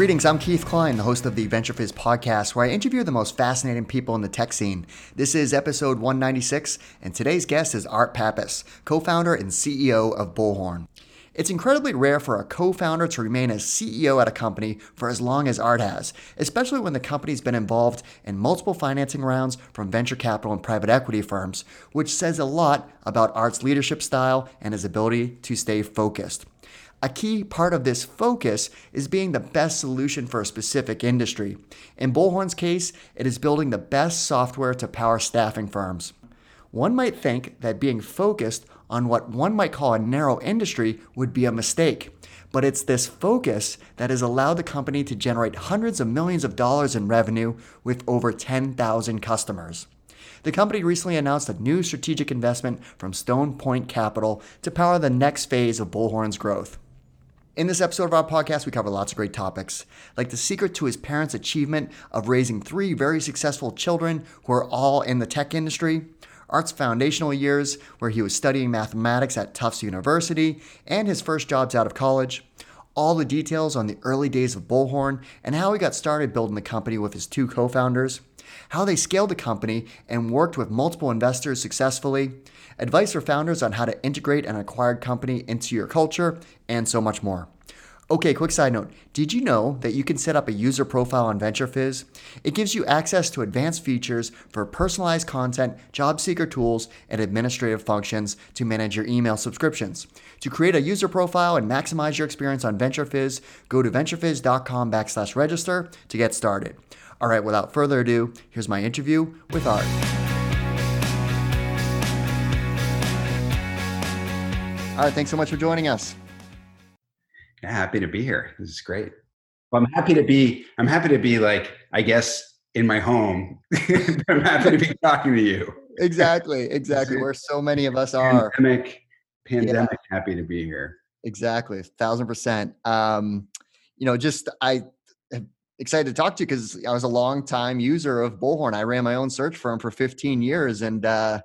Greetings, I'm Keith Cline, the host of the Venture podcast, where I interview the most fascinating people in the tech scene. This is episode 196, and today's guest is Art Papas, co founder and CEO of Bullhorn. It's incredibly rare for a co founder to remain as CEO at a company for as long as Art has, especially when the company's been involved in multiple financing rounds from venture capital and private equity firms, which says a lot about Art's leadership style and his ability to stay focused. A key part of this focus is being the best solution for a specific industry. In Bullhorn's case, it is building the best software to power staffing firms. One might think that being focused on what one might call a narrow industry would be a mistake. But it's this focus that has allowed the company to generate hundreds of millions of dollars in revenue with over 10,000 customers. The company recently announced a new strategic investment from Stone Point Capital to power the next phase of Bullhorn's growth. In this episode of our podcast, we cover lots of great topics, like the secret to his parents' achievement of raising three very successful children who are all in the tech industry, Art's foundational years, where he was studying mathematics at Tufts University, and his first jobs out of college, all the details on the early days of Bullhorn, and how he got started building the company with his two co founders, how they scaled the company and worked with multiple investors successfully, advice for founders on how to integrate an acquired company into your culture, and so much more. Okay, quick side note. Did you know that you can set up a user profile on VentureFizz? It gives you access to advanced features for personalized content, job seeker tools, and administrative functions to manage your email subscriptions. To create a user profile and maximize your experience on VentureFizz, go to venturefizz.com backslash register to get started. All right, without further ado, here's my interview with Art. All right, thanks so much for joining us. Yeah, happy to be here. This is great. Well, I'm happy to be. I'm happy to be like I guess in my home. I'm happy to be talking to you. Exactly, exactly. Where so many of us are. Pandemic, pandemic. Yeah. Happy to be here. Exactly, thousand percent. Um, you know, just I excited to talk to you because I was a long time user of Bullhorn. I ran my own search firm for 15 years, and uh,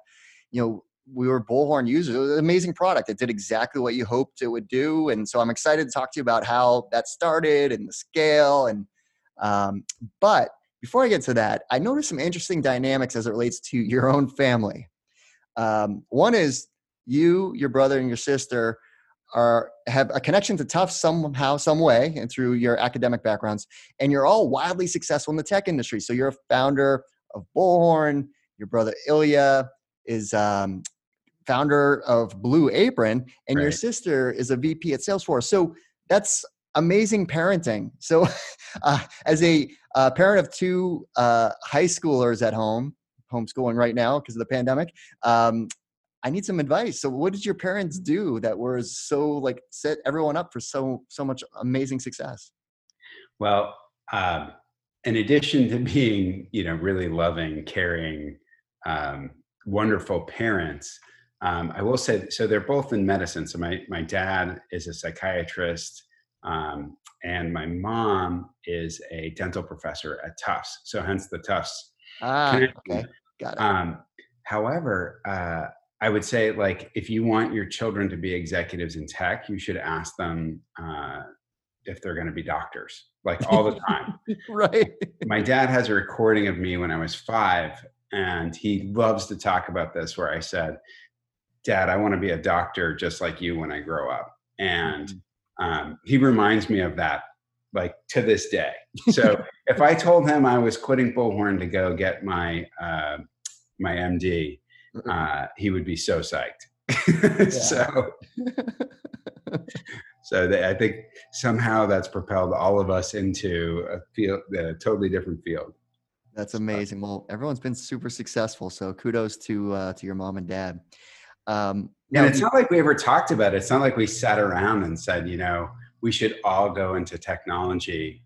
you know, we were bullhorn users. It was an amazing product. It did exactly what you hoped it would do. And so I'm excited to talk to you about how that started and the scale. And um, but before I get to that, I noticed some interesting dynamics as it relates to your own family. Um, one is you, your brother, and your sister are have a connection to Tufts somehow, some way, and through your academic backgrounds, and you're all wildly successful in the tech industry. So you're a founder of Bullhorn. Your brother Ilia is um, founder of Blue Apron, and right. your sister is a VP at Salesforce. So that's amazing parenting. So, uh, as a uh, parent of two uh, high schoolers at home, homeschooling right now because of the pandemic, um, I need some advice. So, what did your parents do that was so like set everyone up for so so much amazing success? Well, um, in addition to being you know really loving, caring, um, wonderful parents, um, I will say, so they're both in medicine. So my, my dad is a psychiatrist um, and my mom is a dental professor at Tufts. So hence the Tufts. Ah, okay. Got it. Um, however, uh, I would say like, if you want your children to be executives in tech, you should ask them uh, if they're going to be doctors like all the time. right. My dad has a recording of me when I was five and he loves to talk about this where I said, Dad, I want to be a doctor just like you when I grow up. And mm-hmm. um, he reminds me of that like to this day. So if I told him I was quitting Bullhorn to go get my uh, my MD, uh, he would be so psyched. so so they, I think somehow that's propelled all of us into a field, a totally different field. That's amazing. Well, everyone's been super successful, so kudos to uh, to your mom and dad. Um, and it's not like we ever talked about it. It's not like we sat around and said, you know, we should all go into technology.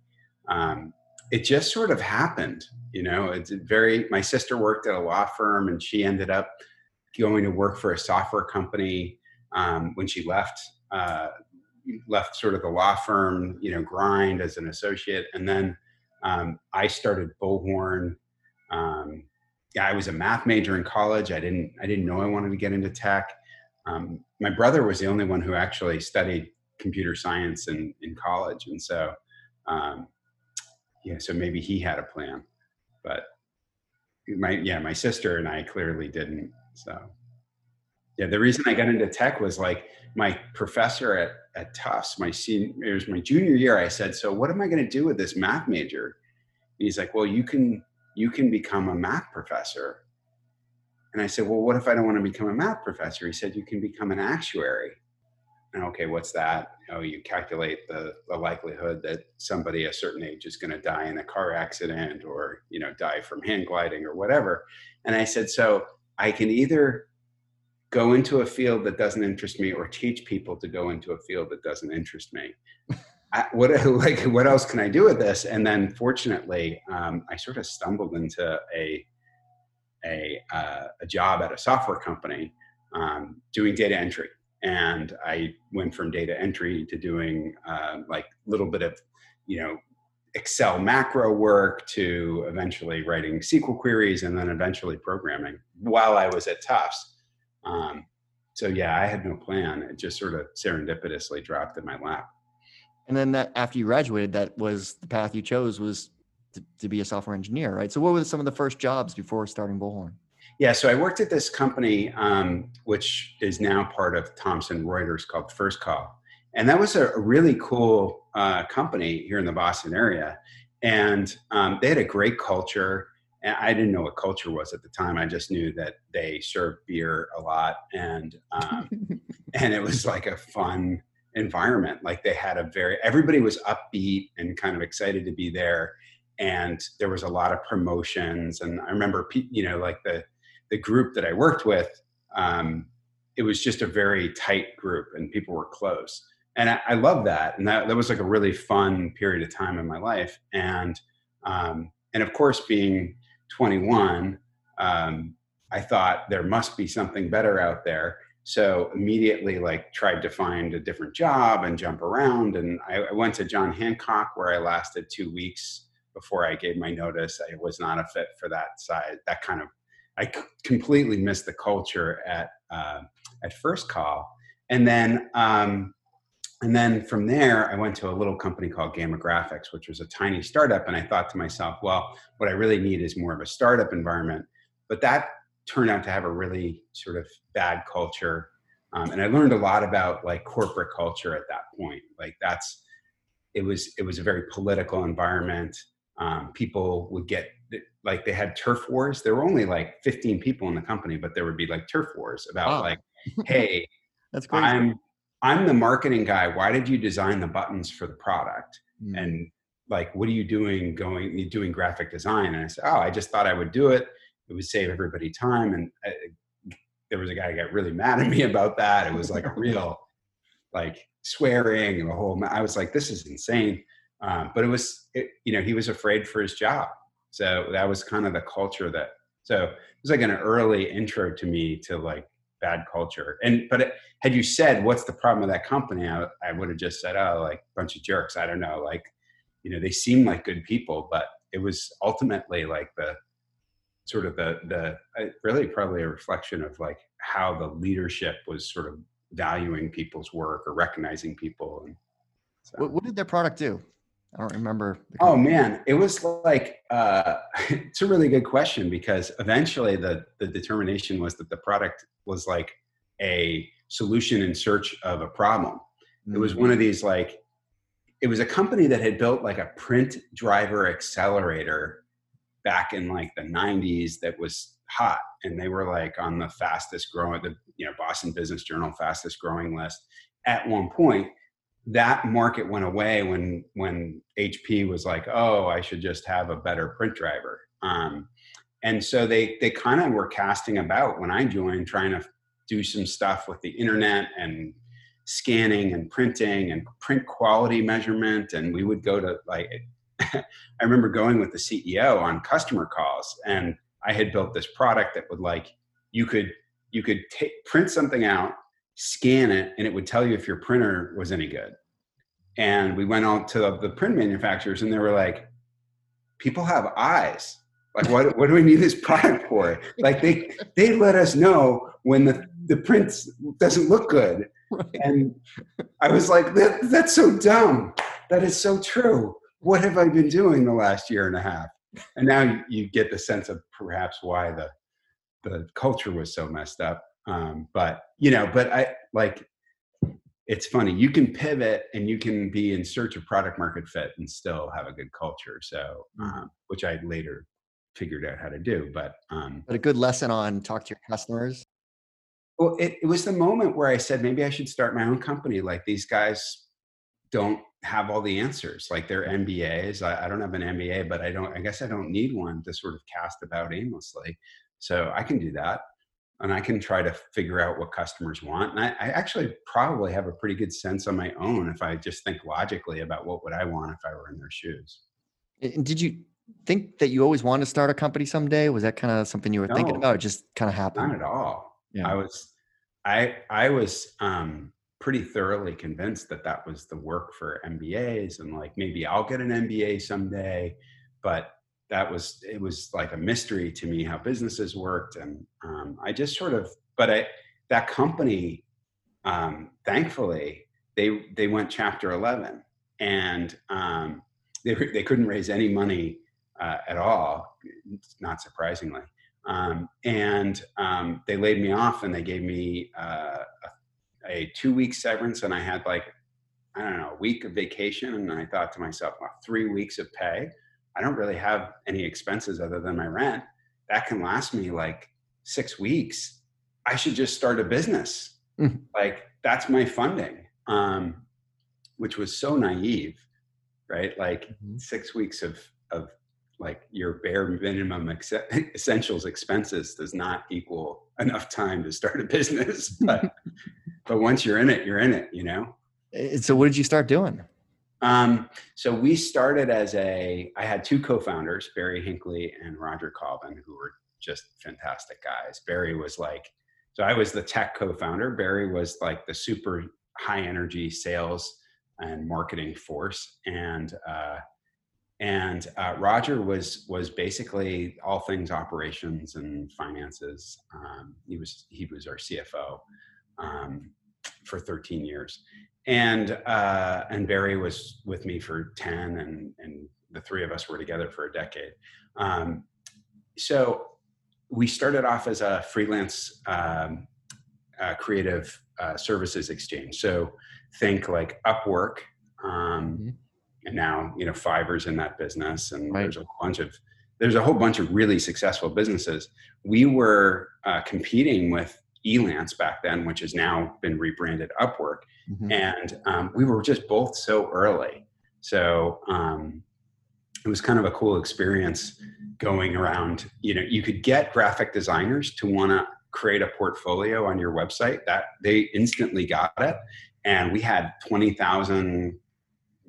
Um, it just sort of happened. You know, it's very. My sister worked at a law firm, and she ended up going to work for a software company um, when she left. Uh, left sort of the law firm, you know, grind as an associate, and then um, I started Bullhorn. Um, yeah, I was a math major in college. I didn't I didn't know I wanted to get into tech. Um, my brother was the only one who actually studied computer science in, in college, and so um, yeah, so maybe he had a plan, but my yeah, my sister and I clearly didn't. So yeah, the reason I got into tech was like my professor at at Tufts, my senior, it was my junior year. I said, "So what am I going to do with this math major?" And he's like, "Well, you can you can become a math professor." And I said, "Well, what if I don't want to become a math professor?" He said, "You can become an actuary." And okay, what's that? Oh, you calculate the, the likelihood that somebody a certain age is going to die in a car accident or you know die from hang gliding or whatever. And I said, so I can either go into a field that doesn't interest me or teach people to go into a field that doesn't interest me. I, what like what else can I do with this? And then fortunately, um, I sort of stumbled into a a, uh, a job at a software company um, doing data entry and I went from data entry to doing uh, like a little bit of, you know, Excel macro work to eventually writing SQL queries and then eventually programming while I was at Tufts. Um, so yeah, I had no plan. It just sort of serendipitously dropped in my lap. And then that after you graduated, that was the path you chose was to, to be a software engineer, right? So what were some of the first jobs before starting Bullhorn? Yeah, so I worked at this company, um, which is now part of Thomson Reuters called First Call. And that was a really cool uh, company here in the Boston area. And um, they had a great culture. And I didn't know what culture was at the time. I just knew that they served beer a lot. And, um, and it was like a fun environment. Like they had a very, everybody was upbeat and kind of excited to be there. And there was a lot of promotions. And I remember, you know, like the, the group that I worked with, um, it was just a very tight group and people were close. And I, I love that. And that, that was like a really fun period of time in my life. And, um, and of course, being 21, um, I thought there must be something better out there. So immediately, like, tried to find a different job and jump around. And I, I went to John Hancock, where I lasted two weeks before I gave my notice. I was not a fit for that side, that kind of I completely missed the culture at uh, at first call, and then um, and then from there I went to a little company called Gamma Graphics, which was a tiny startup, and I thought to myself, well, what I really need is more of a startup environment, but that turned out to have a really sort of bad culture, um, and I learned a lot about like corporate culture at that point. Like that's it was it was a very political environment. Um, people would get like they had turf wars. There were only like 15 people in the company, but there would be like turf wars about like, hey, that's crazy. I'm I'm the marketing guy. Why did you design the buttons for the product? Mm. And like, what are you doing going doing graphic design? And I said, oh, I just thought I would do it. It would save everybody time. And I, uh, there was a guy who got really mad at me about that. It was like a real like swearing and the whole. I was like, this is insane. Um, but it was, it, you know, he was afraid for his job so that was kind of the culture that, so it was like an early intro to me to like bad culture. And, but it, had you said, what's the problem with that company? I, I would have just said, oh, like bunch of jerks. I don't know. Like, you know, they seem like good people, but it was ultimately like the sort of the, the uh, really probably a reflection of like how the leadership was sort of valuing people's work or recognizing people. And so. what, what did their product do? I don't remember. Oh man, it was like uh, it's a really good question because eventually the the determination was that the product was like a solution in search of a problem. Mm-hmm. It was one of mm. these like it was a company that had built like a print driver accelerator back in like the 90s that was hot and they were like on the fastest growing the you know Boston Business Journal fastest growing list at one point that market went away when when HP was like, oh, I should just have a better print driver. Um, and so they they kind of were casting about when I joined, trying to do some stuff with the internet and scanning and printing and print quality measurement. And we would go to like, I remember going with the CEO on customer calls, and I had built this product that would like you could you could print something out scan it, and it would tell you if your printer was any good. And we went out to the print manufacturers, and they were like, "People have eyes. Like, what what do we need this product for? Like, they they let us know when the the print doesn't look good." Right. And I was like, that, "That's so dumb. That is so true." what have I been doing the last year and a half? And now you get the sense of perhaps why the the culture was so messed up. Um, but you know, but I like it's funny. You can pivot and you can be in search of product market fit and still have a good culture. So, mm. um, which I later figured out how to do. But um, but a good lesson on talk to your customers. Well, it, it was the moment where I said maybe I should start my own company. Like these guys don't have all the answers. Like they're MBAs. I, I don't have an MBA, but I don't. I guess I don't need one to sort of cast about aimlessly. So I can do that and I can try to figure out what customers want. And I, I, actually probably have a pretty good sense on my own if I just think logically about what would I want if I were in their shoes. And did you think that you always wanted to start a company someday? Was that kind of something you were no, thinking about? It just kind of happened. Not at all. Yeah. I was, I, I was um, pretty thoroughly convinced that that was the work for MBAs and like maybe I'll get an MBA someday, but that was it was like a mystery to me how businesses worked and um, i just sort of but i that company um, thankfully they they went chapter 11 and um, they, they couldn't raise any money uh, at all not surprisingly. Um, and um, they laid me off and they gave me uh, a, a two week severance and i had like i don't know a week of vacation and i thought to myself well, three weeks of pay I don't really have any expenses other than my rent. That can last me like six weeks. I should just start a business. Mm. Like that's my funding, um, which was so naive, right? Like mm-hmm. six weeks of of like your bare minimum ex- essentials expenses does not equal enough time to start a business. but but once you're in it, you're in it. You know. So what did you start doing? Um, so we started as a, I had two co-founders, Barry Hinckley and Roger Colvin, who were just fantastic guys. Barry was like, so I was the tech co-founder. Barry was like the super high energy sales and marketing force. And, uh, and uh, Roger was was basically all things operations and finances. Um, he was he was our CFO um, for 13 years, and uh, and Barry was with me for ten, and and the three of us were together for a decade. Um, so we started off as a freelance um, uh, creative uh, services exchange. So think like Upwork, um, mm-hmm. and now you know Fiverr's in that business, and right. there's a bunch of there's a whole bunch of really successful businesses. We were uh, competing with Elance back then, which has now been rebranded Upwork. Mm-hmm. And um, we were just both so early. So um, it was kind of a cool experience going around. You know, you could get graphic designers to want to create a portfolio on your website that they instantly got it. And we had 20,000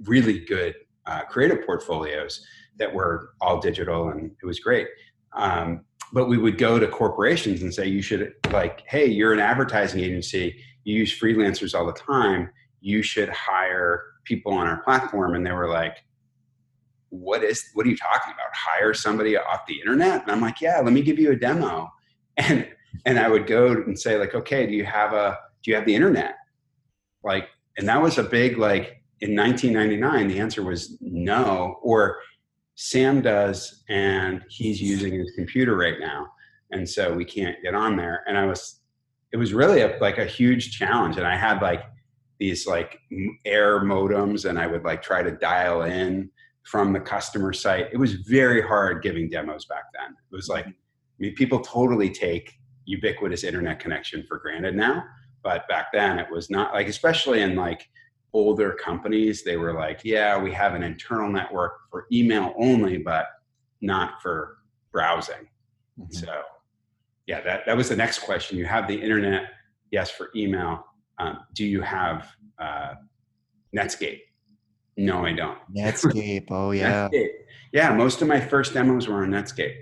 really good uh, creative portfolios that were all digital and it was great. Um, but we would go to corporations and say you should like hey you're an advertising agency. You use freelancers all the time. You should hire people on our platform. And they were like what is what are you talking about? Hire somebody off the internet? And i'm like yeah let me give you a demo. And and i would go and say like okay do you have a do you have the internet? Like and that was a big like in 1999 the answer was no or Sam does, and he's using his computer right now, and so we can't get on there. And I was, it was really a, like a huge challenge, and I had like these like air modems, and I would like try to dial in from the customer site. It was very hard giving demos back then. It was like, I mean, people totally take ubiquitous internet connection for granted now, but back then it was not like, especially in like older companies, they were like, yeah, we have an internal network for email only, but not for browsing. Mm-hmm. So, yeah, that, that was the next question. You have the internet, yes, for email. Um, do you have uh, Netscape? No, I don't. Netscape. Oh, yeah. Netscape. Yeah, most of my first demos were on Netscape.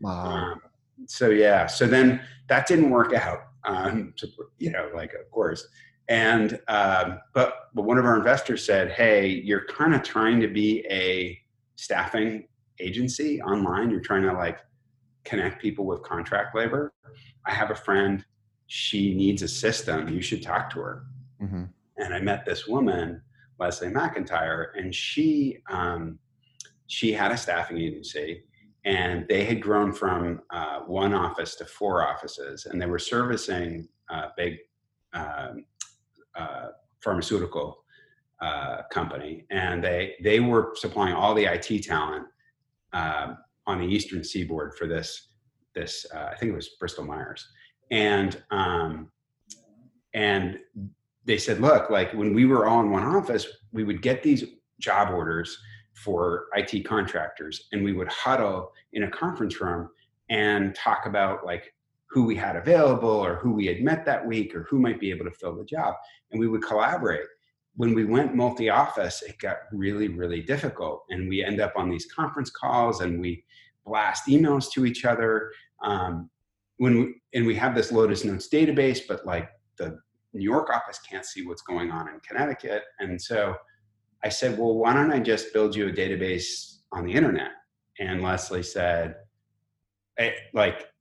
Wow. Um, so yeah, so then that didn't work out. Um, so, you know, like of course, and um, but but one of our investors said, "Hey, you're kind of trying to be a staffing agency online. You're trying to like connect people with contract labor. I have a friend. She needs a system. You should talk to her." Mm-hmm. And I met this woman, Leslie McIntyre, and she um, she had a staffing agency and they had grown from uh, one office to four offices and they were servicing uh, big um, uh, pharmaceutical uh, company and they they were supplying all the IT talent um, on the eastern seaboard for this this uh, I think it was Bristol Myers. And um, and they said look like when we were all in one office we would get these job orders for IT contractors, and we would huddle in a conference room and talk about like who we had available or who we had met that week or who might be able to fill the job, and we would collaborate. When we went multi-office, it got really, really difficult, and we end up on these conference calls and we blast emails to each other. Um, when we, and we have this Lotus Notes database, but like the New York office can't see what's going on in Connecticut, and so I said, well, why don't I just build you a database on the internet? And Leslie said, a, like,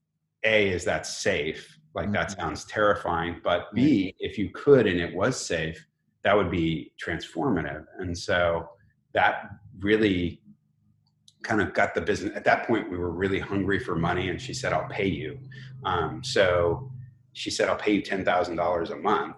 A, is that safe? Like, mm-hmm. that sounds terrifying. But B, if you could and it was safe, that would be transformative. And so that really kind of got the business. At that point, we were really hungry for money. And she said, I'll pay you. Um, so she said, I'll pay you $10,000 a month.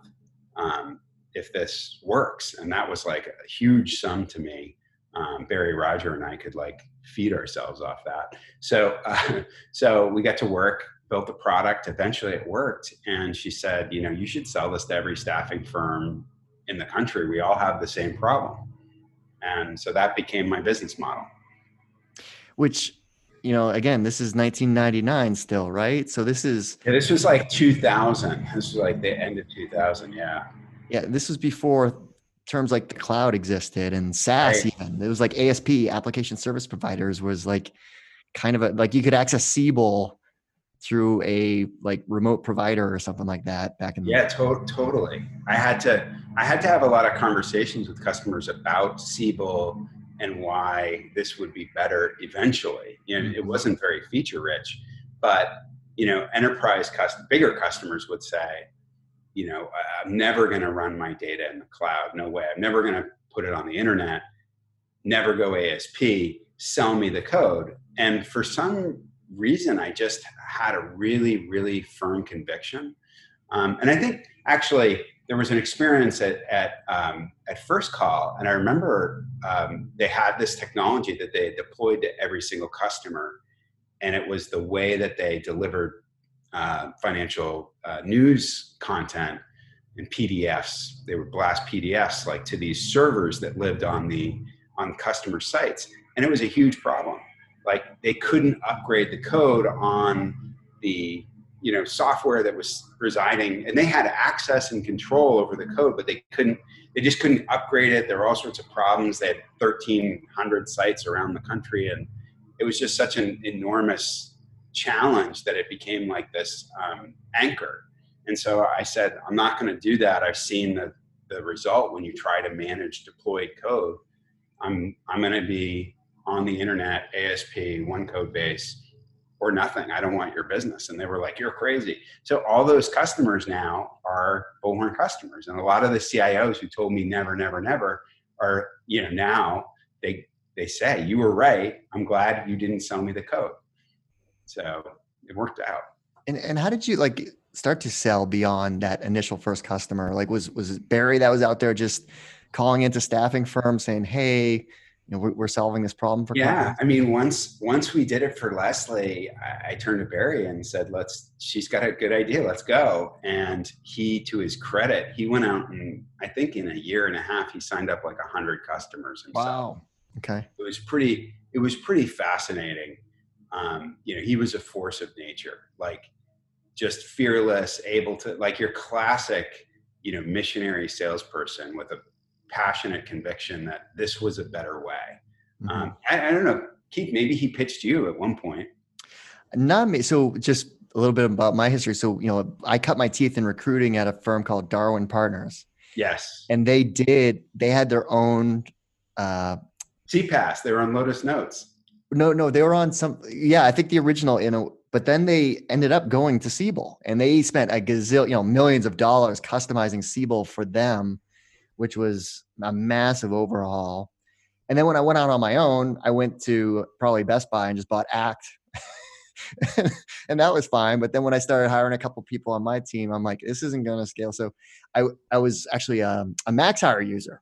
Um, if this works and that was like a huge sum to me um, barry roger and i could like feed ourselves off that so uh, so we got to work built the product eventually it worked. And she said you know you should sell this to every staffing firm in the country. We all have the same problem. And so that became my business model. Which you know again this is 1999 still right? So this is yeah, this was like 2000 this was like the end of 2000 yeah. Yeah, this was before terms like the cloud existed and SaaS right. even. It was like ASP, application service providers, was like kind of a like you could access Siebel through a like remote provider or something like that back in the yeah to- totally i had to i had to have a lot of conversations with customers about siebel and why this would be better eventually you know it mm-hmm. wasn't very feature rich but you know enterprise cust- bigger customers would say you know, I'm never going to run my data in the cloud. No way. I'm never going to put it on the internet. Never go ASP. Sell me the code. And for some reason, I just had a really, really firm conviction. Um, and I think actually there was an experience at at, um, at First Call, and I remember um, they had this technology that they deployed to every single customer, and it was the way that they delivered uh, financial uh, news content and PDFs. They would blast PDFs like to these servers that lived on the on customer sites, and it was a huge problem. Like they couldn't upgrade the code on the you know software that was residing, and they had access and control over the code, but they couldn't. They just couldn't upgrade it. There were all sorts of problems. They had 1,300 sites around the country, and it was just such an enormous challenge that it became like this um, anchor. And so I said, I'm not going to do that. I've seen the, the result when you try to manage deployed code. I'm, I'm going to be on the internet, ASP, one code base, or nothing. I don't want your business. And they were like, You're crazy. So all those customers now are Bullhorn customers. And a lot of the CIOs who told me never, never, never are, you know, now they they say, You were right. I'm glad you didn't sell me the code. So it worked out. And and how did you like start to sell beyond that initial first customer? Like was was Barry that was out there just calling into staffing firms saying, "Hey, you know, we're, we're solving this problem for." Yeah, companies? I mean, once once we did it for Leslie, I, I turned to Barry and said, "Let's." She's got a good idea. Let's go. And he, to his credit, he went out and I think in a year and a half, he signed up like a hundred customers himself. Wow. Okay. It was pretty. It was pretty fascinating um, you know, he was a force of nature, like just fearless, able to, like your classic, you know, missionary salesperson with a passionate conviction that this was a better way. Mm-hmm. Um, I, I, don't know, Keith, maybe he pitched you at one point. Not me. So just a little bit about my history. So, you know, I cut my teeth in recruiting at a firm called Darwin Partners. Yes. And they did, they had their own, uh, CPaaS. They were on Lotus Notes. No, no, they were on some. Yeah, I think the original, you know, but then they ended up going to Siebel and they spent a gazillion, you know, millions of dollars customizing Siebel for them, which was a massive overhaul. And then when I went out on my own, I went to probably Best Buy and just bought Act. and that was fine. But then when I started hiring a couple people on my team, I'm like, this isn't going to scale. So I, I was actually um, a, MaxHire user.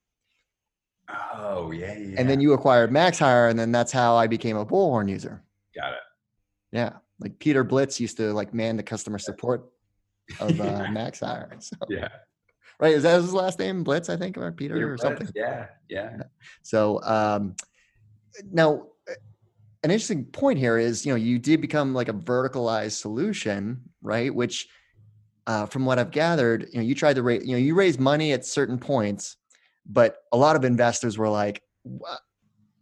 Oh, yeah, yeah. And then you acquired MaxHire. and then that's how I became a Bullhorn user. Got it. Yeah. Like Peter Blitz used to like man the customer support of uh, MaxHire. So. Yeah. Right. Is that his last name? Blitz, I think, or Peter, Peter or Blitz, something. Yeah. Yeah. So um, now an interesting point here is, you know, you did become like a verticalized solution, right? Which, uh, from what I've gathered, you know, you tried to raise, you know, you raised money at certain points, but a lot of investors were like, what?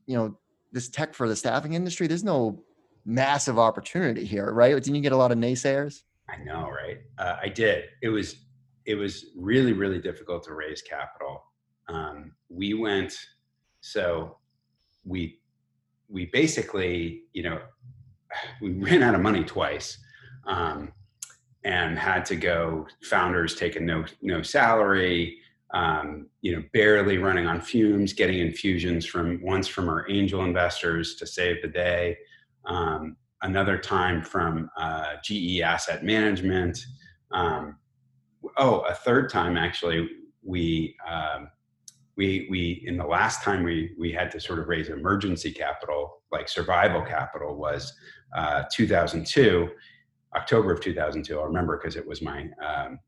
you know, this tech for the staffing industry, there's no massive opportunity here, right? Didn't you get a lot of naysayers? I know, right? Uh, I did. It was it was really really difficult to raise capital. Um, we went so we we basically, you know, we ran out of money twice, um, and had to go. Founders taking no no salary, um, you know, barely running on fumes, getting infusions from once from our angel investors to save the day, um, another time from uh, GE Asset Management. Um, oh, a third time actually, we um, we we in the last time we we had to sort of raise emergency capital like survival capital was uh, 2002 october of 2002 i remember because it was my um,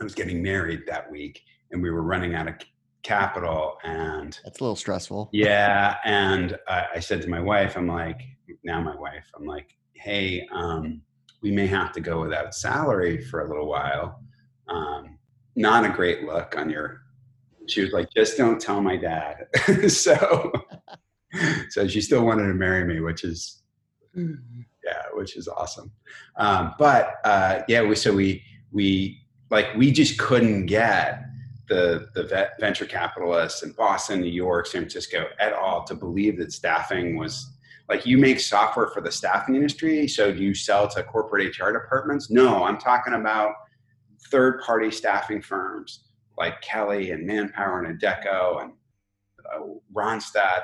i was getting married that week and we were running out of capital and That's a little stressful. yeah and I, I said to my wife i'm like now my wife i'm like hey um, we may have to go without salary for a little while um, not a great look on your she was like, just don't tell my dad. so, so she still wanted to marry me, which is, yeah, which is awesome. Um, but uh, yeah, we, so we, we, like, we just couldn't get the, the venture capitalists in Boston, New York, San Francisco at all to believe that staffing was like you make software for the staffing industry. So do you sell to corporate HR departments? No, I'm talking about third party staffing firms like Kelly and Manpower and Adecco and uh, Randstad.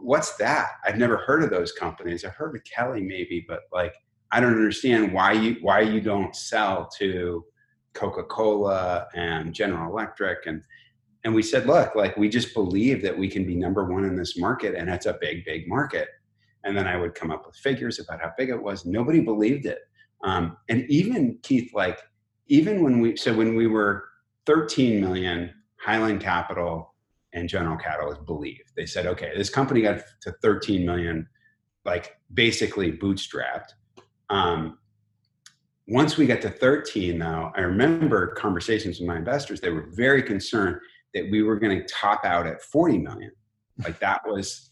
What's that? I've never heard of those companies. I've heard of Kelly maybe, but like I don't understand why you why you don't sell to Coca-Cola and General Electric and and we said, look, like we just believe that we can be number one in this market and it's a big, big market. And then I would come up with figures about how big it was. Nobody believed it. Um, and even Keith, like even when we so when we were 13 million Highland Capital and General Catalyst believed. They said, okay, this company got to 13 million, like basically bootstrapped. Um, once we got to 13, though, I remember conversations with my investors. They were very concerned that we were going to top out at 40 million. Like that was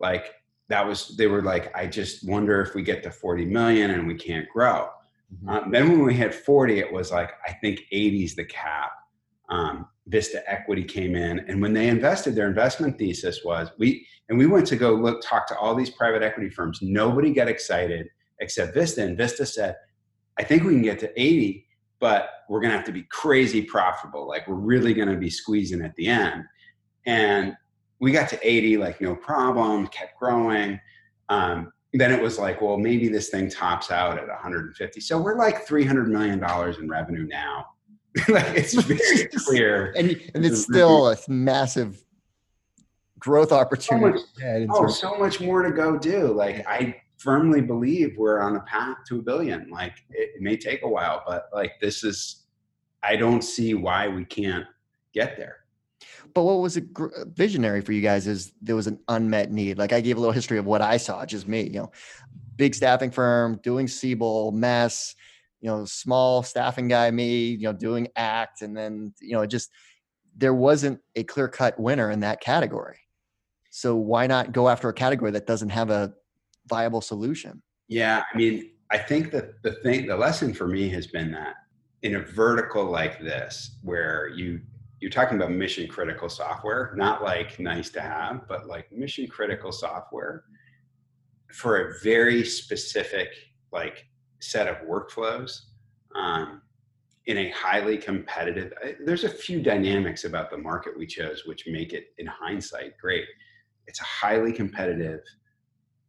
like, that was, they were like, I just wonder if we get to 40 million and we can't grow. Mm-hmm. Um, then when we hit 40, it was like, I think 80 is the cap. Um, Vista Equity came in, and when they invested, their investment thesis was we, and we went to go look, talk to all these private equity firms. Nobody got excited except Vista, and Vista said, I think we can get to 80, but we're going to have to be crazy profitable. Like we're really going to be squeezing at the end. And we got to 80, like no problem, kept growing. Um, then it was like, well, maybe this thing tops out at 150. So we're like $300 million in revenue now. like it's very clear. and, and it's still a massive growth opportunity. So much, oh, so much more to go do. Like I firmly believe we're on a path to a billion. Like it, it may take a while, but like this is, I don't see why we can't get there. But what was a uh, visionary for you guys is there was an unmet need. Like I gave a little history of what I saw, just me, you know, big staffing firm doing Siebel, mess, you know, small staffing guy, me, you know, doing act. And then, you know, just there wasn't a clear cut winner in that category. So why not go after a category that doesn't have a viable solution? Yeah. I mean, I think that the thing, the lesson for me has been that in a vertical like this, where you you're talking about mission critical software, not like nice to have, but like mission critical software for a very specific like set of workflows um, in a highly competitive. There's a few dynamics about the market we chose which make it, in hindsight, great. it's a highly competitive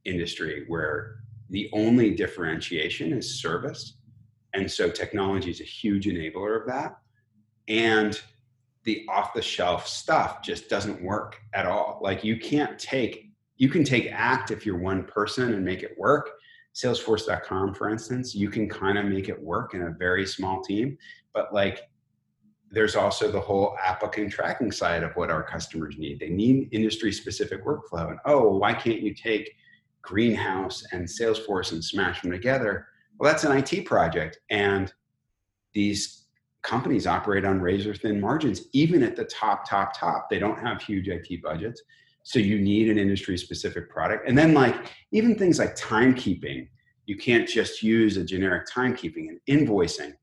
industry where the only differentiation is service. And so technology is a huge enabler of that. And the off the shelf stuff just doesn't work at all. Like you can't take, you can take act if you're one person and make it work. Salesforce.com, for instance, you can kind of make it work in a very small team. But like there's also the whole applicant tracking side of what our customers need. They need industry specific workflow. And oh, why can't you take Greenhouse and Salesforce and smash them together? Well, that's an IT project. And these companies operate on razor thin margins, even at the top, top, top. They don't have huge IT budgets. So you need an industry specific product. And then, like, even things like timekeeping, you can't just use a generic timekeeping and invoicing.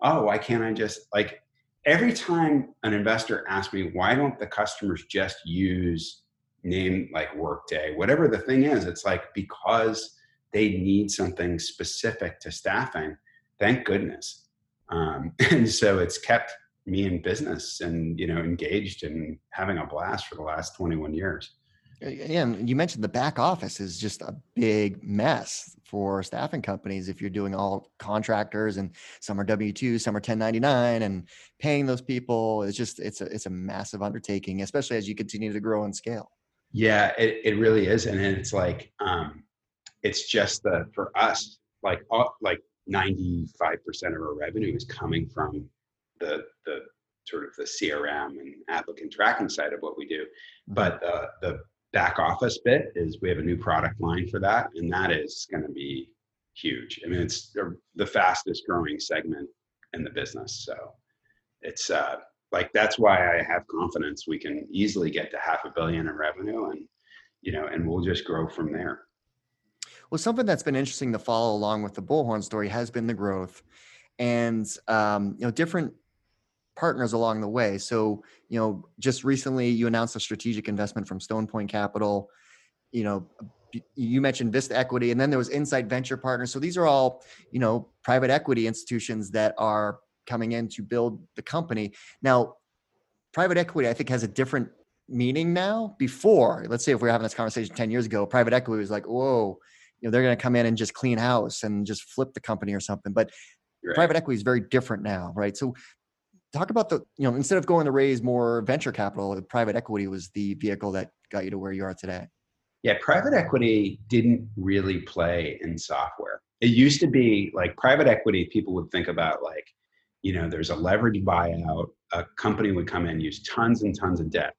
Oh, why can't I just, like, every time an investor asks me why don't the customers just use name like workday whatever the thing is it's like because they need something specific to staffing thank goodness um, and so it's kept me in business and you know engaged and having a blast for the last 21 years yeah, and you mentioned the back office is just a big mess for staffing companies if you're doing all contractors and some are W2, some are 1099 and paying those people is just it's a it's a massive undertaking, especially as you continue to grow and scale. Yeah, it, it really is. And it's like um it's just the for us, like all, like 95% of our revenue is coming from the the sort of the CRM and applicant tracking side of what we do. Mm-hmm. But the the back office bit is we have a new product line for that, and that is going to be huge. I mean, it's the fastest growing segment in the business. So it's uh, like that's why I have confidence we can easily get to half a billion in revenue, and you know, and we'll just grow from there. Well, something that's been interesting to follow along with the bullhorn story has been the growth, and um, you know, different partners along the way. So, you know, just recently you announced a strategic investment from Stone Point Capital. You know, you mentioned Vista Equity, and then there was Insight Venture Partners. So these are all, you know, private equity institutions that are coming in to build the company. Now, private equity, I think, has a different meaning now. Before, let's say if we are having this conversation 10 years ago, private equity was like, whoa, you know, they're going to come in and just clean house and just flip the company or something. But Right. private equity is very different now, right? So talk about the you know instead of going to raise more venture capital private equity was the vehicle that got you to where you are today yeah private equity didn't really play in software it used to be like private equity people would think about like you know there's a leverage buyout a company would come in use tons and tons of debt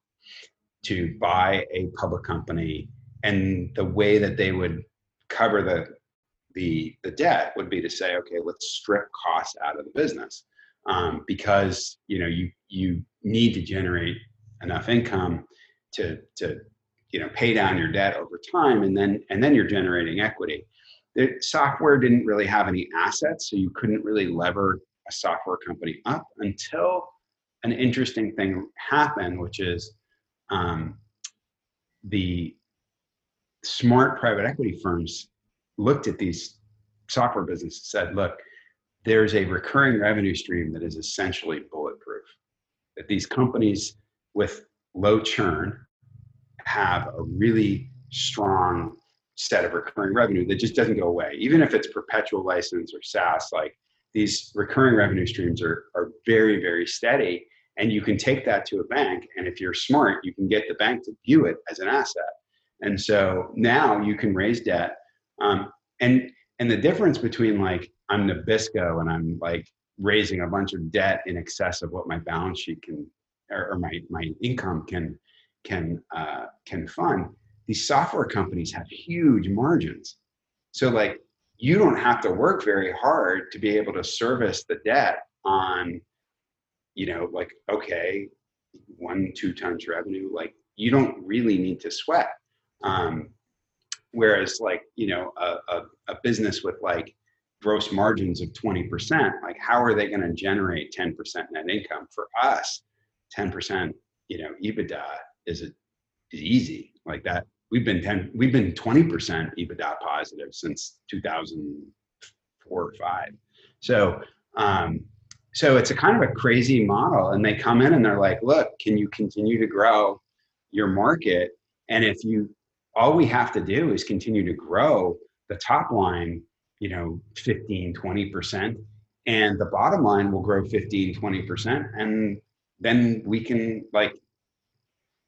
to buy a public company and the way that they would cover the the the debt would be to say okay let's strip costs out of the business um, because you know you you need to generate enough income to to you know pay down your debt over time and then and then you're generating equity. The software didn't really have any assets so you couldn't really lever a software company up until an interesting thing happened which is um, the smart private equity firms looked at these software businesses and said look there's a recurring revenue stream that is essentially bulletproof. That these companies with low churn have a really strong set of recurring revenue that just doesn't go away. Even if it's perpetual license or SaaS, like these recurring revenue streams are, are very, very steady. And you can take that to a bank. And if you're smart, you can get the bank to view it as an asset. And so now you can raise debt. Um, and and the difference between like I'm Nabisco and I'm like raising a bunch of debt in excess of what my balance sheet can or, or my my income can can uh, can fund. These software companies have huge margins, so like you don't have to work very hard to be able to service the debt on, you know, like okay, one two times revenue. Like you don't really need to sweat. Um, whereas like you know a, a, a business with like gross margins of 20%, like how are they going to generate 10% net income? For us, 10%, you know, EBITDA is, a, is easy like that. We've been 10, we've been 20% EBITDA positive since 2004 or five. So, um, so it's a kind of a crazy model and they come in and they're like, look, can you continue to grow your market And if you, all we have to do is continue to grow the top line, you know, 15, 20%, and the bottom line will grow 15, 20%. And then we can like,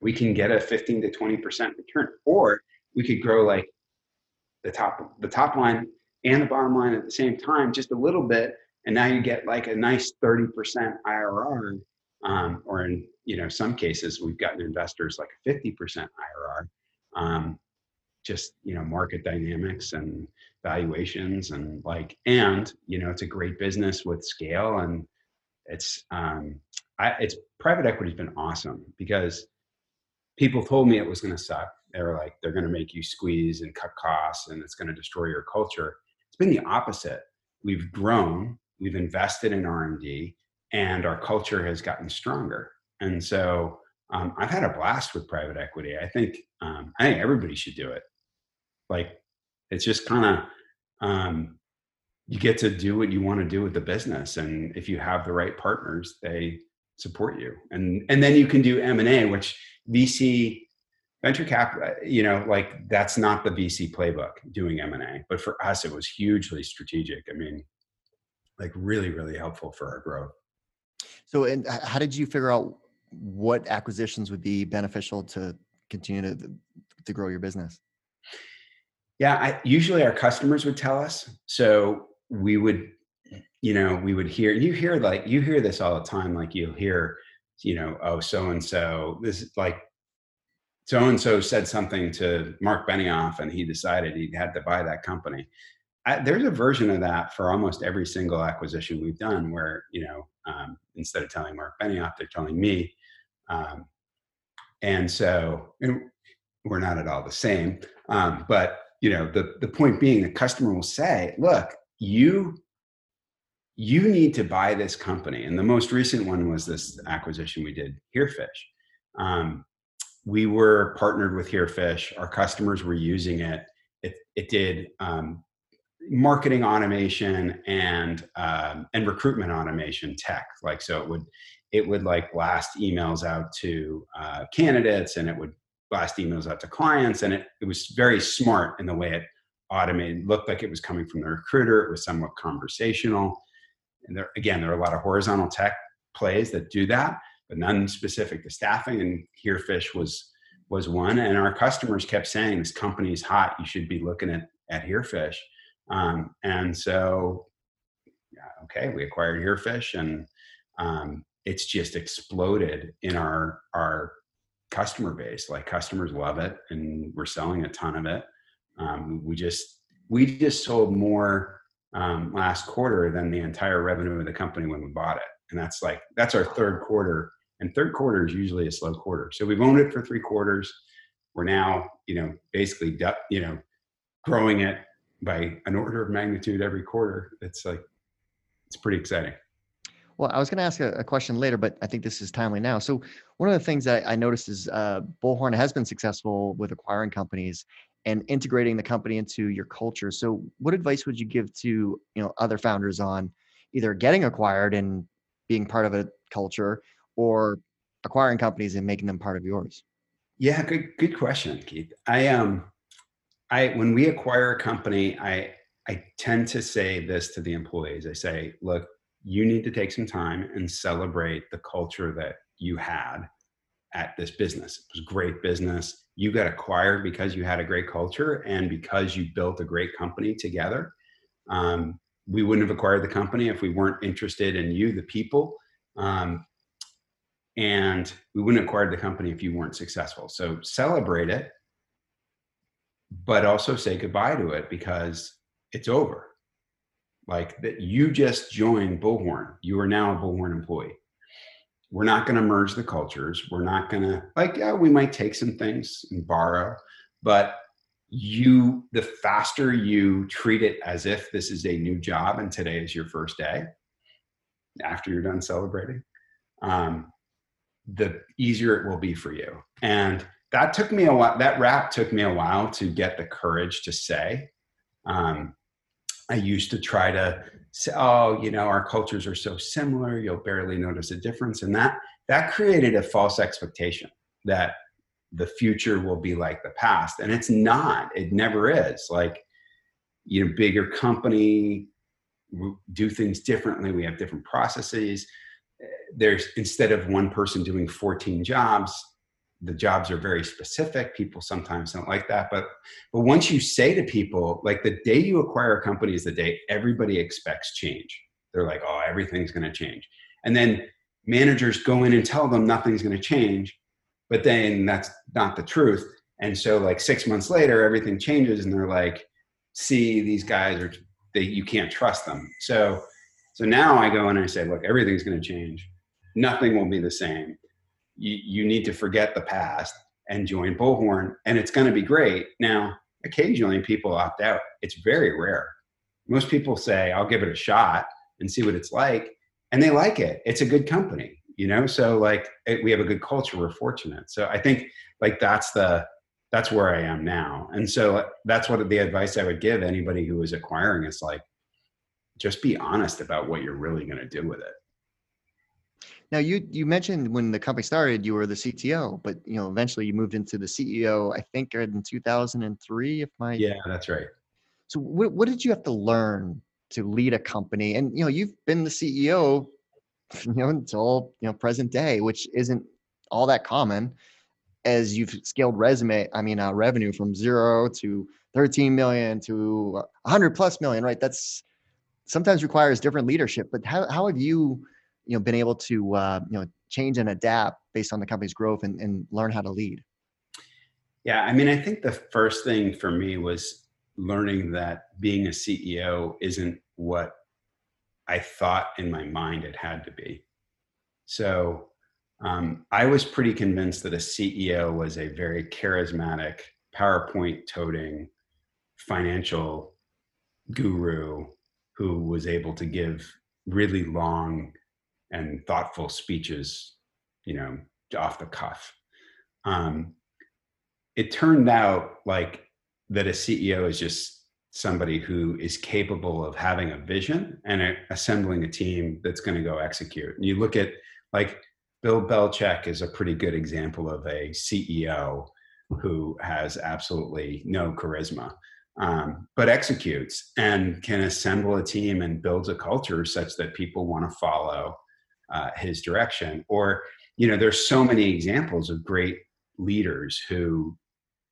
we can get a 15 to 20% return. Or we could grow like the top, the top line and the bottom line at the same time, just a little bit. And now you get like a nice 30% IRR. Um, or in you know some cases we've gotten investors like a 50% IRR. Um, just you know market dynamics and valuations and like and you know it's a great business with scale and it's um I, it's private equity's been awesome because people told me it was going to suck. They were like they're going to make you squeeze and cut costs and it's going to destroy your culture. It's been the opposite. We've grown we've invested in r&d and our culture has gotten stronger. And so um, i've had a blast with private equity. I think um, i think everybody should do it. Like it's just kind of um, you get to do what you want to do with the business and if you have the right partners they support you. And and then you can do m&a which vc venture cap uh, you know like that's not the vc playbook doing m&a but for us it was hugely strategic. I mean like really really helpful for our growth. So and how did you figure out what acquisitions would be beneficial to continue to to grow your business yeah, I, usually our customers would tell us. So we would, you know, we would hear, you hear like, you hear this all the time. Like you'll hear, you know, oh, so and so, this is like, so and so said something to Mark Benioff and he decided he had to buy that company. I, there's a version of that for almost every single acquisition we've done where, you know, um, instead of telling Mark Benioff, they're telling me. Um, and so and we're not at all the same. Um, but you know the the point being the customer will say look you you need to buy this company. And the most recent one was this acquisition we did herefish um, we were partnered with herefish our customers were using it. It, it did um, marketing automation and um, and recruitment automation tech. Like so it would it would like blast emails out to uh, candidates and it would blast emails out to clients. And it, it was very smart in the way it automated, looked like it was coming from the recruiter. It was somewhat conversational. And there, again, there are a lot of horizontal tech plays that do that, but none specific to staffing. And Herefish was was one. And our customers kept saying, "This company's hot. You should be looking at at Herefish." Um, and so, yeah, okay, we acquired Herefish, and um, it's just exploded in our our customer base. Like customers love it, and we're selling a ton of it. Um, we just we just sold more um, last quarter than the entire revenue of the company when we bought it, and that's like that's our third quarter. And third quarter is usually a slow quarter. So we've owned it for three quarters. We're now, you know, basically, you know, growing it by an order of magnitude every quarter. It's like it's pretty exciting. Well, I was going to ask a, a, question later, but I think this is timely now. So, one of the things that I noticed is uh, Bullhorn has been successful with acquiring companies and integrating the company into your culture. So, what advice would you give to you know other founders on either getting acquired and being part of a culture, or acquiring companies and making them part of yours? Yeah, good good question, Keith. I um, I when we acquire a company, I I tend to say this to the employees. I say, look, you need to take some time and celebrate the culture that you had at this business. It was great business. You got acquired because you had a great culture and because you built a great company together. Um, we wouldn't have acquired the company if we weren't interested in you, the people. Um, and we wouldn't have acquired the company if you weren't successful. So celebrate it, but also say goodbye to it because it's over like that you just joined Bullhorn. You are now a Bullhorn employee. We're not going to merge the cultures. We're not going to like yeah, we might take some things and borrow, but you the faster you treat it as if this is a new job and today is your first day after you're done celebrating um, the easier it will be for you and that took me a while that rap took me a while to get the courage to say um, I used to try to say, oh, you know, our cultures are so similar, you'll barely notice a difference. And that that created a false expectation that the future will be like the past and it's not it never is like you know bigger company do things differently we have different processes eh, there's instead of one person doing 14 jobs the jobs are very specific. People sometimes don't like that. But but once you say to people like the day you acquire a company is the day everybody expects change. They're like oh everything's going to change. And then managers go in and tell them nothing's going to change but then that's not the truth. And so like six months later everything changes and they're like see these guys are they you can't trust them. So so now i go in and i say look everything's going to change. Nothing will be the same you, you need to forget the past and join bullhorn and it's going to be great. Now occasionally people opt out. It's very rare. Most people say i'll give it a shot and see what it's like and they like it. It's a good company you know? So like it, we have a good culture. We're fortunate. So i think like that's the that's where i am now. And so that's what the advice i would give anybody who is acquiring is like just be honest about what you're really going to do with it now you you mentioned when the company started you were the cto but you know eventually you moved into the ceo i think in 2003 if my yeah that's right so what, what did you have to learn to lead a company and you know you've been the ceo you know, until you know present day, which isn't all that common. As you've scaled resume, I mean, uh, revenue from zero to 13 million to 100 plus million, right? That's sometimes requires different leadership. But how how have you, you know, been able to uh, you know change and adapt based on the company's growth and, and learn how to lead? Yeah, I mean, I think the first thing for me was learning that being a CEO isn't what I thought in my mind it had to be. So um, I was pretty convinced that a CEO was a very charismatic, PowerPoint toting financial guru who was able to give really long and thoughtful speeches, you know, off the cuff. Um, it turned out like that a CEO is just somebody who is capable of having a vision and a, assembling a team that's going to go execute. And you look at like Bill Belichick is a pretty good example of a CEO who has absolutely no charisma, um, but executes and can assemble a team and builds a culture such that people want to follow uh, his direction. Or, you know, there's so many examples of great leaders who,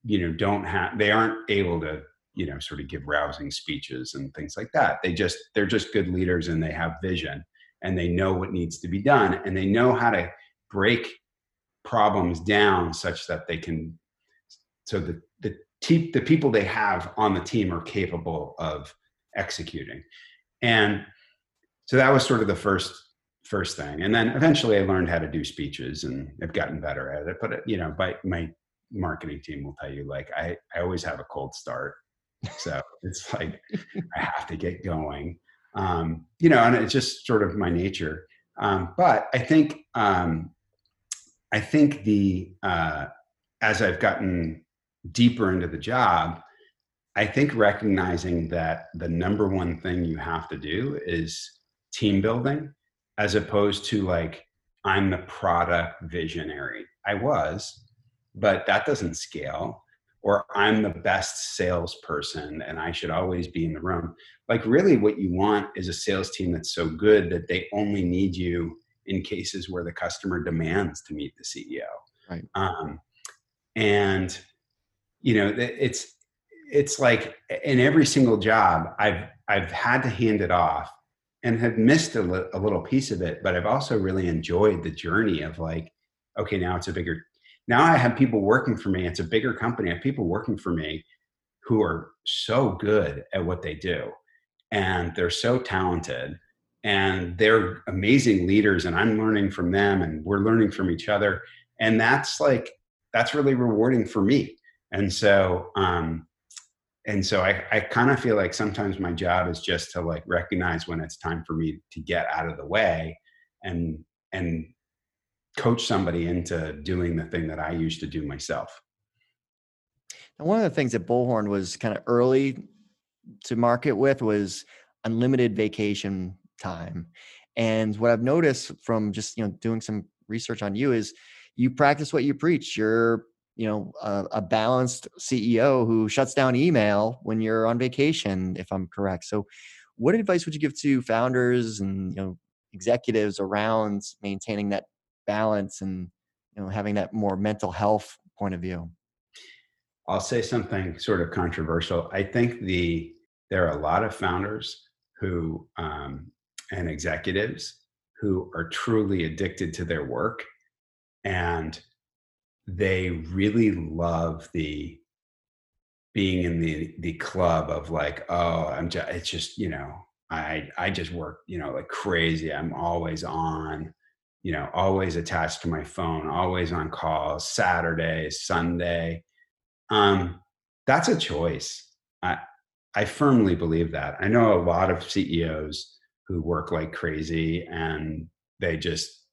you know, don't have, they aren't able to you know sort of give rousing speeches and things like that they just they're just good leaders and they have vision and they know what needs to be done and they know how to break problems down such that they can so the the te- the people they have on the team are capable of executing and so that was sort of the first first thing and then eventually i learned how to do speeches and i've gotten better at it but you know by my marketing team will tell you like i i always have a cold start so it's like I have to get going. Um, you know, and it's just sort of my nature. Um, but I think um, I think the uh, as I've gotten deeper into the job, I think recognizing that the number one thing you have to do is team building, as opposed to like I'm the product visionary. I was, but that doesn't scale or I'm the best salesperson and I should always be in the room. Like, really, what you want is a sales team that's so good that they only need you in cases where the customer demands to meet the CEO. Right. Um, and you know, it's it's like in every single job, I've I've had to hand it off and have missed a, li- a little piece of it, but I've also really enjoyed the journey of like, okay, now it's a bigger now I have people working for me. It's a bigger company. I have people working for me who are so good at what they do and they're so talented and they're amazing leaders and I'm learning from them and we're learning from each other. And that's like, that's really rewarding for me. And so, um, and so I, I kind of feel like sometimes my job is just to like recognize when it's time for me to get out of the way and and coach somebody into doing the thing that I used to do myself. And one of the things that Bullhorn was kind of early to market with was unlimited vacation time. And what I've noticed from just you know doing some research on you is you practice what you preach. You're you know a, a, balanced ceo who shuts down email when you're on vacation if i'm correct. So what advice would you give to founders and you know executives around maintaining that balance and you know having that more mental health point of view? I'll say something sort of controversial. I think the there are a lot of founders who um, and executives who are truly addicted to their work and they really love the being in the the club of like oh i'm just it's just you know i i just work you know like crazy. I'm always on you know always attached to my phone always on calls saturday sunday. Um that's a choice. I i firmly believe that. I know a lot of ceos who work like crazy and they just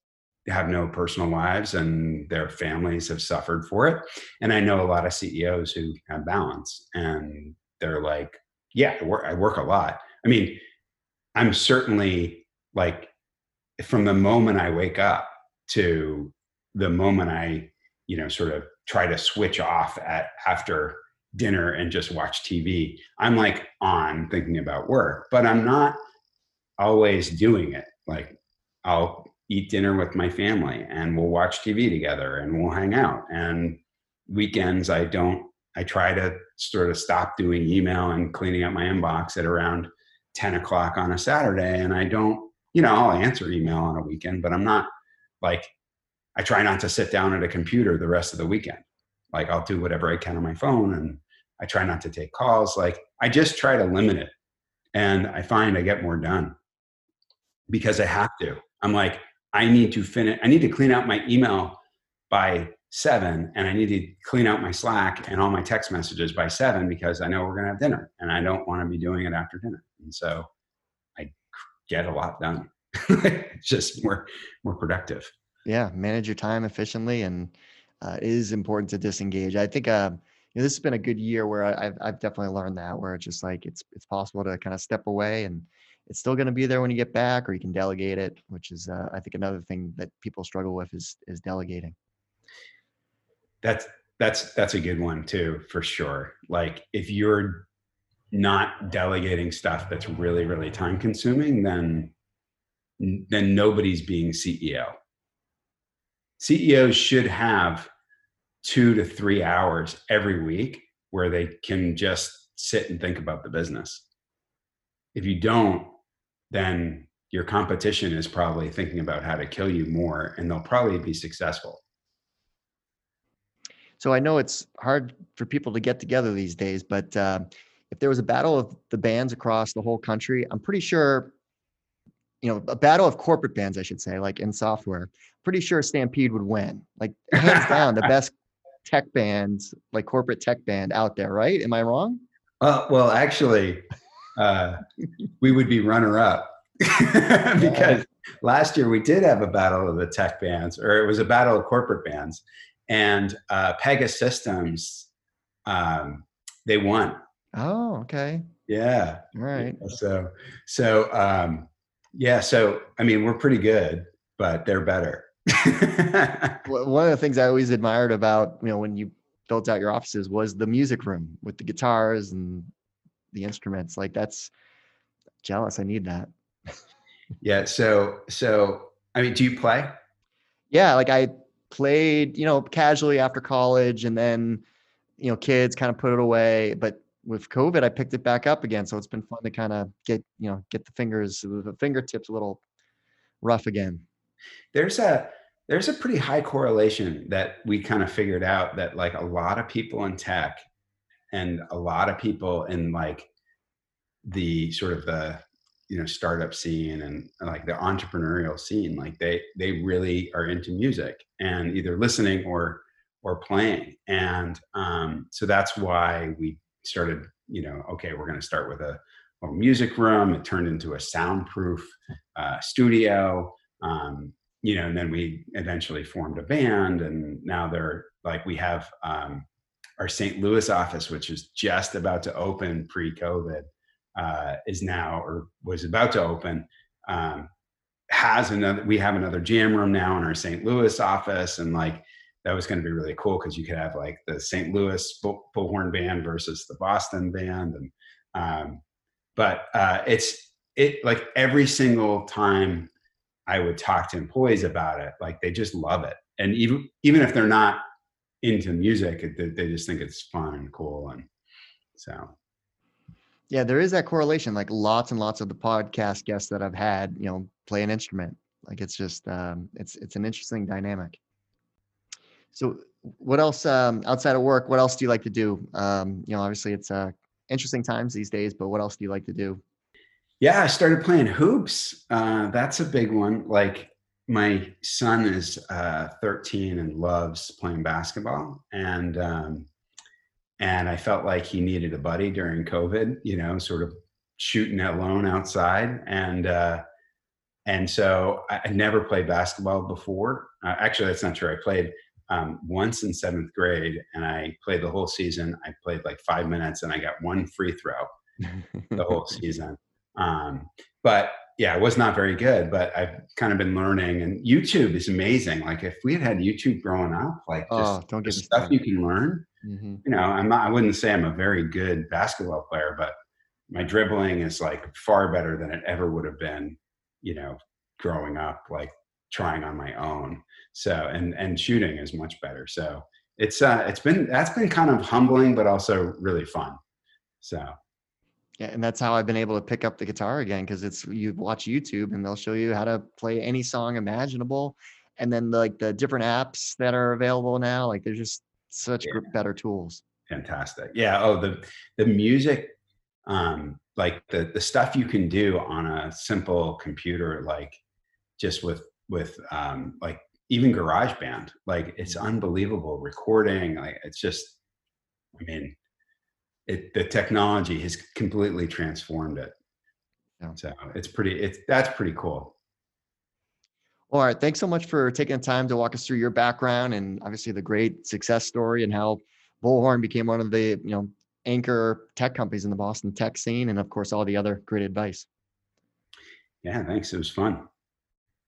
have no personal lives and their families have suffered for it. And I know a lot of CEOs who have balance and they're like, yeah, I work, I work a lot. I mean, I'm certainly like from the moment I wake up to the moment I, you know, sort of try to switch off at after dinner and just watch TV, I'm like on thinking about work, but I'm not always doing it. Like I'll eat dinner with my family and we'll watch TV together and we'll hang out. And weekends, I don't, I try to sort of stop doing email and cleaning up my inbox at around 10 o'clock on a Saturday. And I don't, you know, I'll answer email on a weekend, but I'm not like, I try not to sit down at a computer the rest of the weekend. Like I'll do whatever I can on my phone and I try not to take calls. Like I just try to limit it. And I find I get more done because I have to. I'm like, I need to finish, I need to clean out my email by seven and I need to clean out my Slack and all my text messages by seven because I know we're going to have dinner and I don't want to be doing it after dinner. And so I get a lot done. just more, more productive. Yeah. Manage your time efficiently. And uh, it is important to disengage. I think, uh, you know, this has been a good year where I, have I've definitely learned that where it's just like, it's, it's possible to kind of step away and, it's still going to be there when you get back or you can delegate it which is uh, i think another thing that people struggle with is is delegating. That's that's that's a good one too for sure. Like if you're not delegating stuff that's really really time consuming then then nobody's being ceo ceos should have two to three hours every week where they can just sit and think about the business. If you don't then your competition is probably thinking about how to kill you more and they'll probably be successful. So I know it's hard for people to get together these days, but uh, if there was a battle of the bands across the whole country, I'm pretty sure, you know, a battle of corporate bands, I should say, like in software, pretty sure Stampede would win. Like hands down, the best tech bands, like corporate tech band out there, right? Am I wrong? Uh, well, actually, uh, we would be runner up because last year we did have a battle of the tech bands, or it was a battle of corporate bands, and uh, Pegasystems um, they won. Oh, okay. Yeah. All right. So, so um, yeah. So I mean, we're pretty good, but they're better. One of the things I always admired about you know when you built out your offices was the music room with the guitars and the instruments like that's jealous i need that. Yeah so so i mean do you play? Yeah like i played you know casually after college and then you know kids kind of put it away but with covid i picked it back up again so it's been fun to kind of get you know get the fingers the fingertips a little rough again. There's a there's a pretty high correlation that we kind of figured out that like a lot of people in tech and a lot of people in like the sort of the you know startup scene and like the entrepreneurial scene like they they really are into music and either listening or or playing. And um, so that's why we started you know okay we're going to start with a, a, music room. It turned into a soundproof uh, studio um, you know and then we eventually formed a band and now they're like we have um, our St. Louis office, which is just about to open pre-COVID, uh, is now or was about to open. Um, has another. We have another jam room now in our St. Louis office, and like that was going to be really cool because you could have like the St. Louis bull, bullhorn band versus the Boston band, and um, but uh, it's it like every single time I would talk to employees about it, like they just love it, and even even if they're not into music, they, they just think it's fun and cool, and so yeah, there is that correlation. Like lots and lots of the podcast guests that I've had, you know, play an instrument. Like it's just um, it's it's an interesting dynamic. So, what else um, outside of work? What else do you like to do? Um, you know, obviously it's uh, interesting times these days, but what else do you like to do? Yeah, I started playing hoops. Uh, that's a big one. Like my son is uh, 13 and loves playing basketball, and um, and I felt like he needed a buddy during COVID, you know, sort of shooting alone outside. And, uh, and so I, I never played basketball before. Uh, actually, that's not true. I played um, once in seventh grade and I played the whole season. I played like five minutes and I got one free throw the whole season. Um, but yeah, it was not very good, but I've kind of been learning and YouTube is amazing. Like if we had had YouTube growing up, like just oh, don't get stuff you can learn Mm-hmm. You know, I'm not, I wouldn't say I'm a very good basketball player, but my dribbling is like far better than it ever would have been, you know, growing up, like trying on my own. So, and, and shooting is much better. So it's, uh, it's been, that's been kind of humbling, but also really fun. So. Yeah, and that's how I've been able to pick up the guitar again because it's you watch YouTube and they'll show you how to play any song imaginable, and then like the different apps that are available now, like there's just such yeah. better tools. Fantastic. Yeah. Oh, the the music, um, like the the stuff you can do on a simple computer, like just with with um, like even GarageBand, like it's mm-hmm. unbelievable recording. Like it's just, I mean, it the technology has completely transformed it. Yeah. So it's pretty. It's that's pretty cool. All right. Thanks so much for taking the time to walk us through your background and obviously the great success story and how Bullhorn became one of the, you know, anchor tech companies in the Boston tech scene and of course all the other great advice. Yeah, thanks. It was fun.